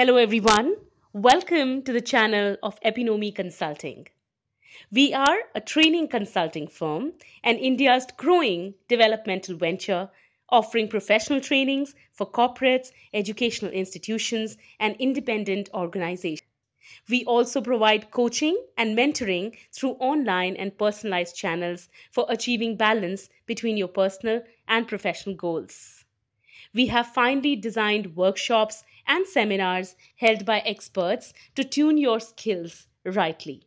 Hello, everyone. Welcome to the channel of Epinomi Consulting. We are a training consulting firm and India's growing developmental venture offering professional trainings for corporates, educational institutions, and independent organizations. We also provide coaching and mentoring through online and personalized channels for achieving balance between your personal and professional goals. We have finely designed workshops and seminars held by experts to tune your skills rightly.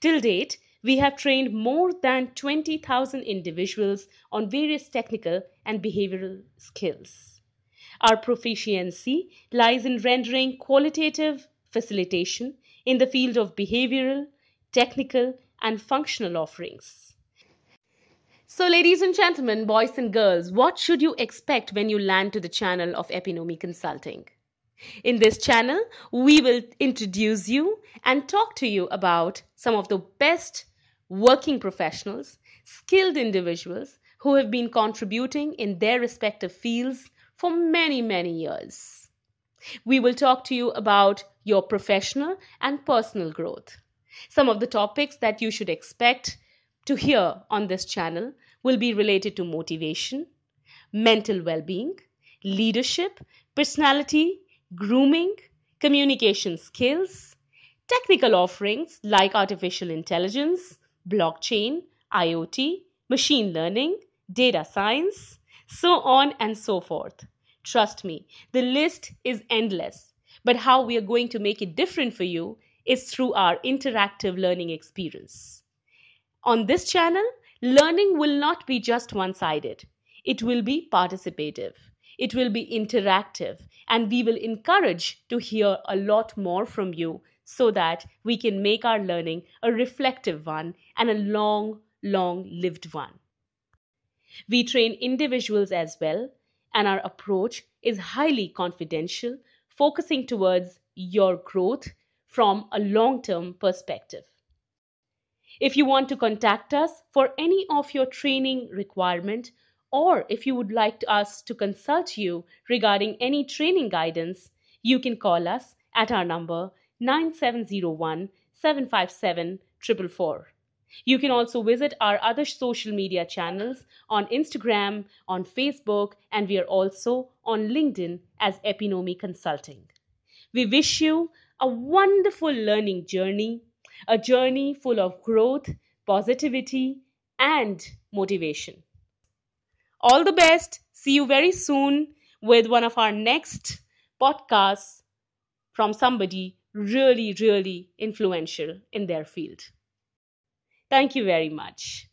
Till date, we have trained more than 20,000 individuals on various technical and behavioral skills. Our proficiency lies in rendering qualitative facilitation in the field of behavioral, technical, and functional offerings. So, ladies and gentlemen, boys and girls, what should you expect when you land to the channel of Epinomi Consulting? In this channel, we will introduce you and talk to you about some of the best working professionals, skilled individuals who have been contributing in their respective fields for many, many years. We will talk to you about your professional and personal growth. Some of the topics that you should expect to hear on this channel will be related to motivation, mental well being, leadership, personality, grooming, communication skills, technical offerings like artificial intelligence, blockchain, IoT, machine learning, data science, so on and so forth. Trust me, the list is endless. But how we are going to make it different for you is through our interactive learning experience. On this channel, learning will not be just one sided, it will be participative, it will be interactive, and we will encourage to hear a lot more from you so that we can make our learning a reflective one and a long, long lived one. We train individuals as well, and our approach is highly confidential, focusing towards your growth from a long term perspective. If you want to contact us for any of your training requirement or if you would like us to consult you regarding any training guidance, you can call us at our number 9701 757 444. You can also visit our other social media channels on Instagram, on Facebook, and we are also on LinkedIn as Epinomi Consulting. We wish you a wonderful learning journey a journey full of growth, positivity, and motivation. All the best. See you very soon with one of our next podcasts from somebody really, really influential in their field. Thank you very much.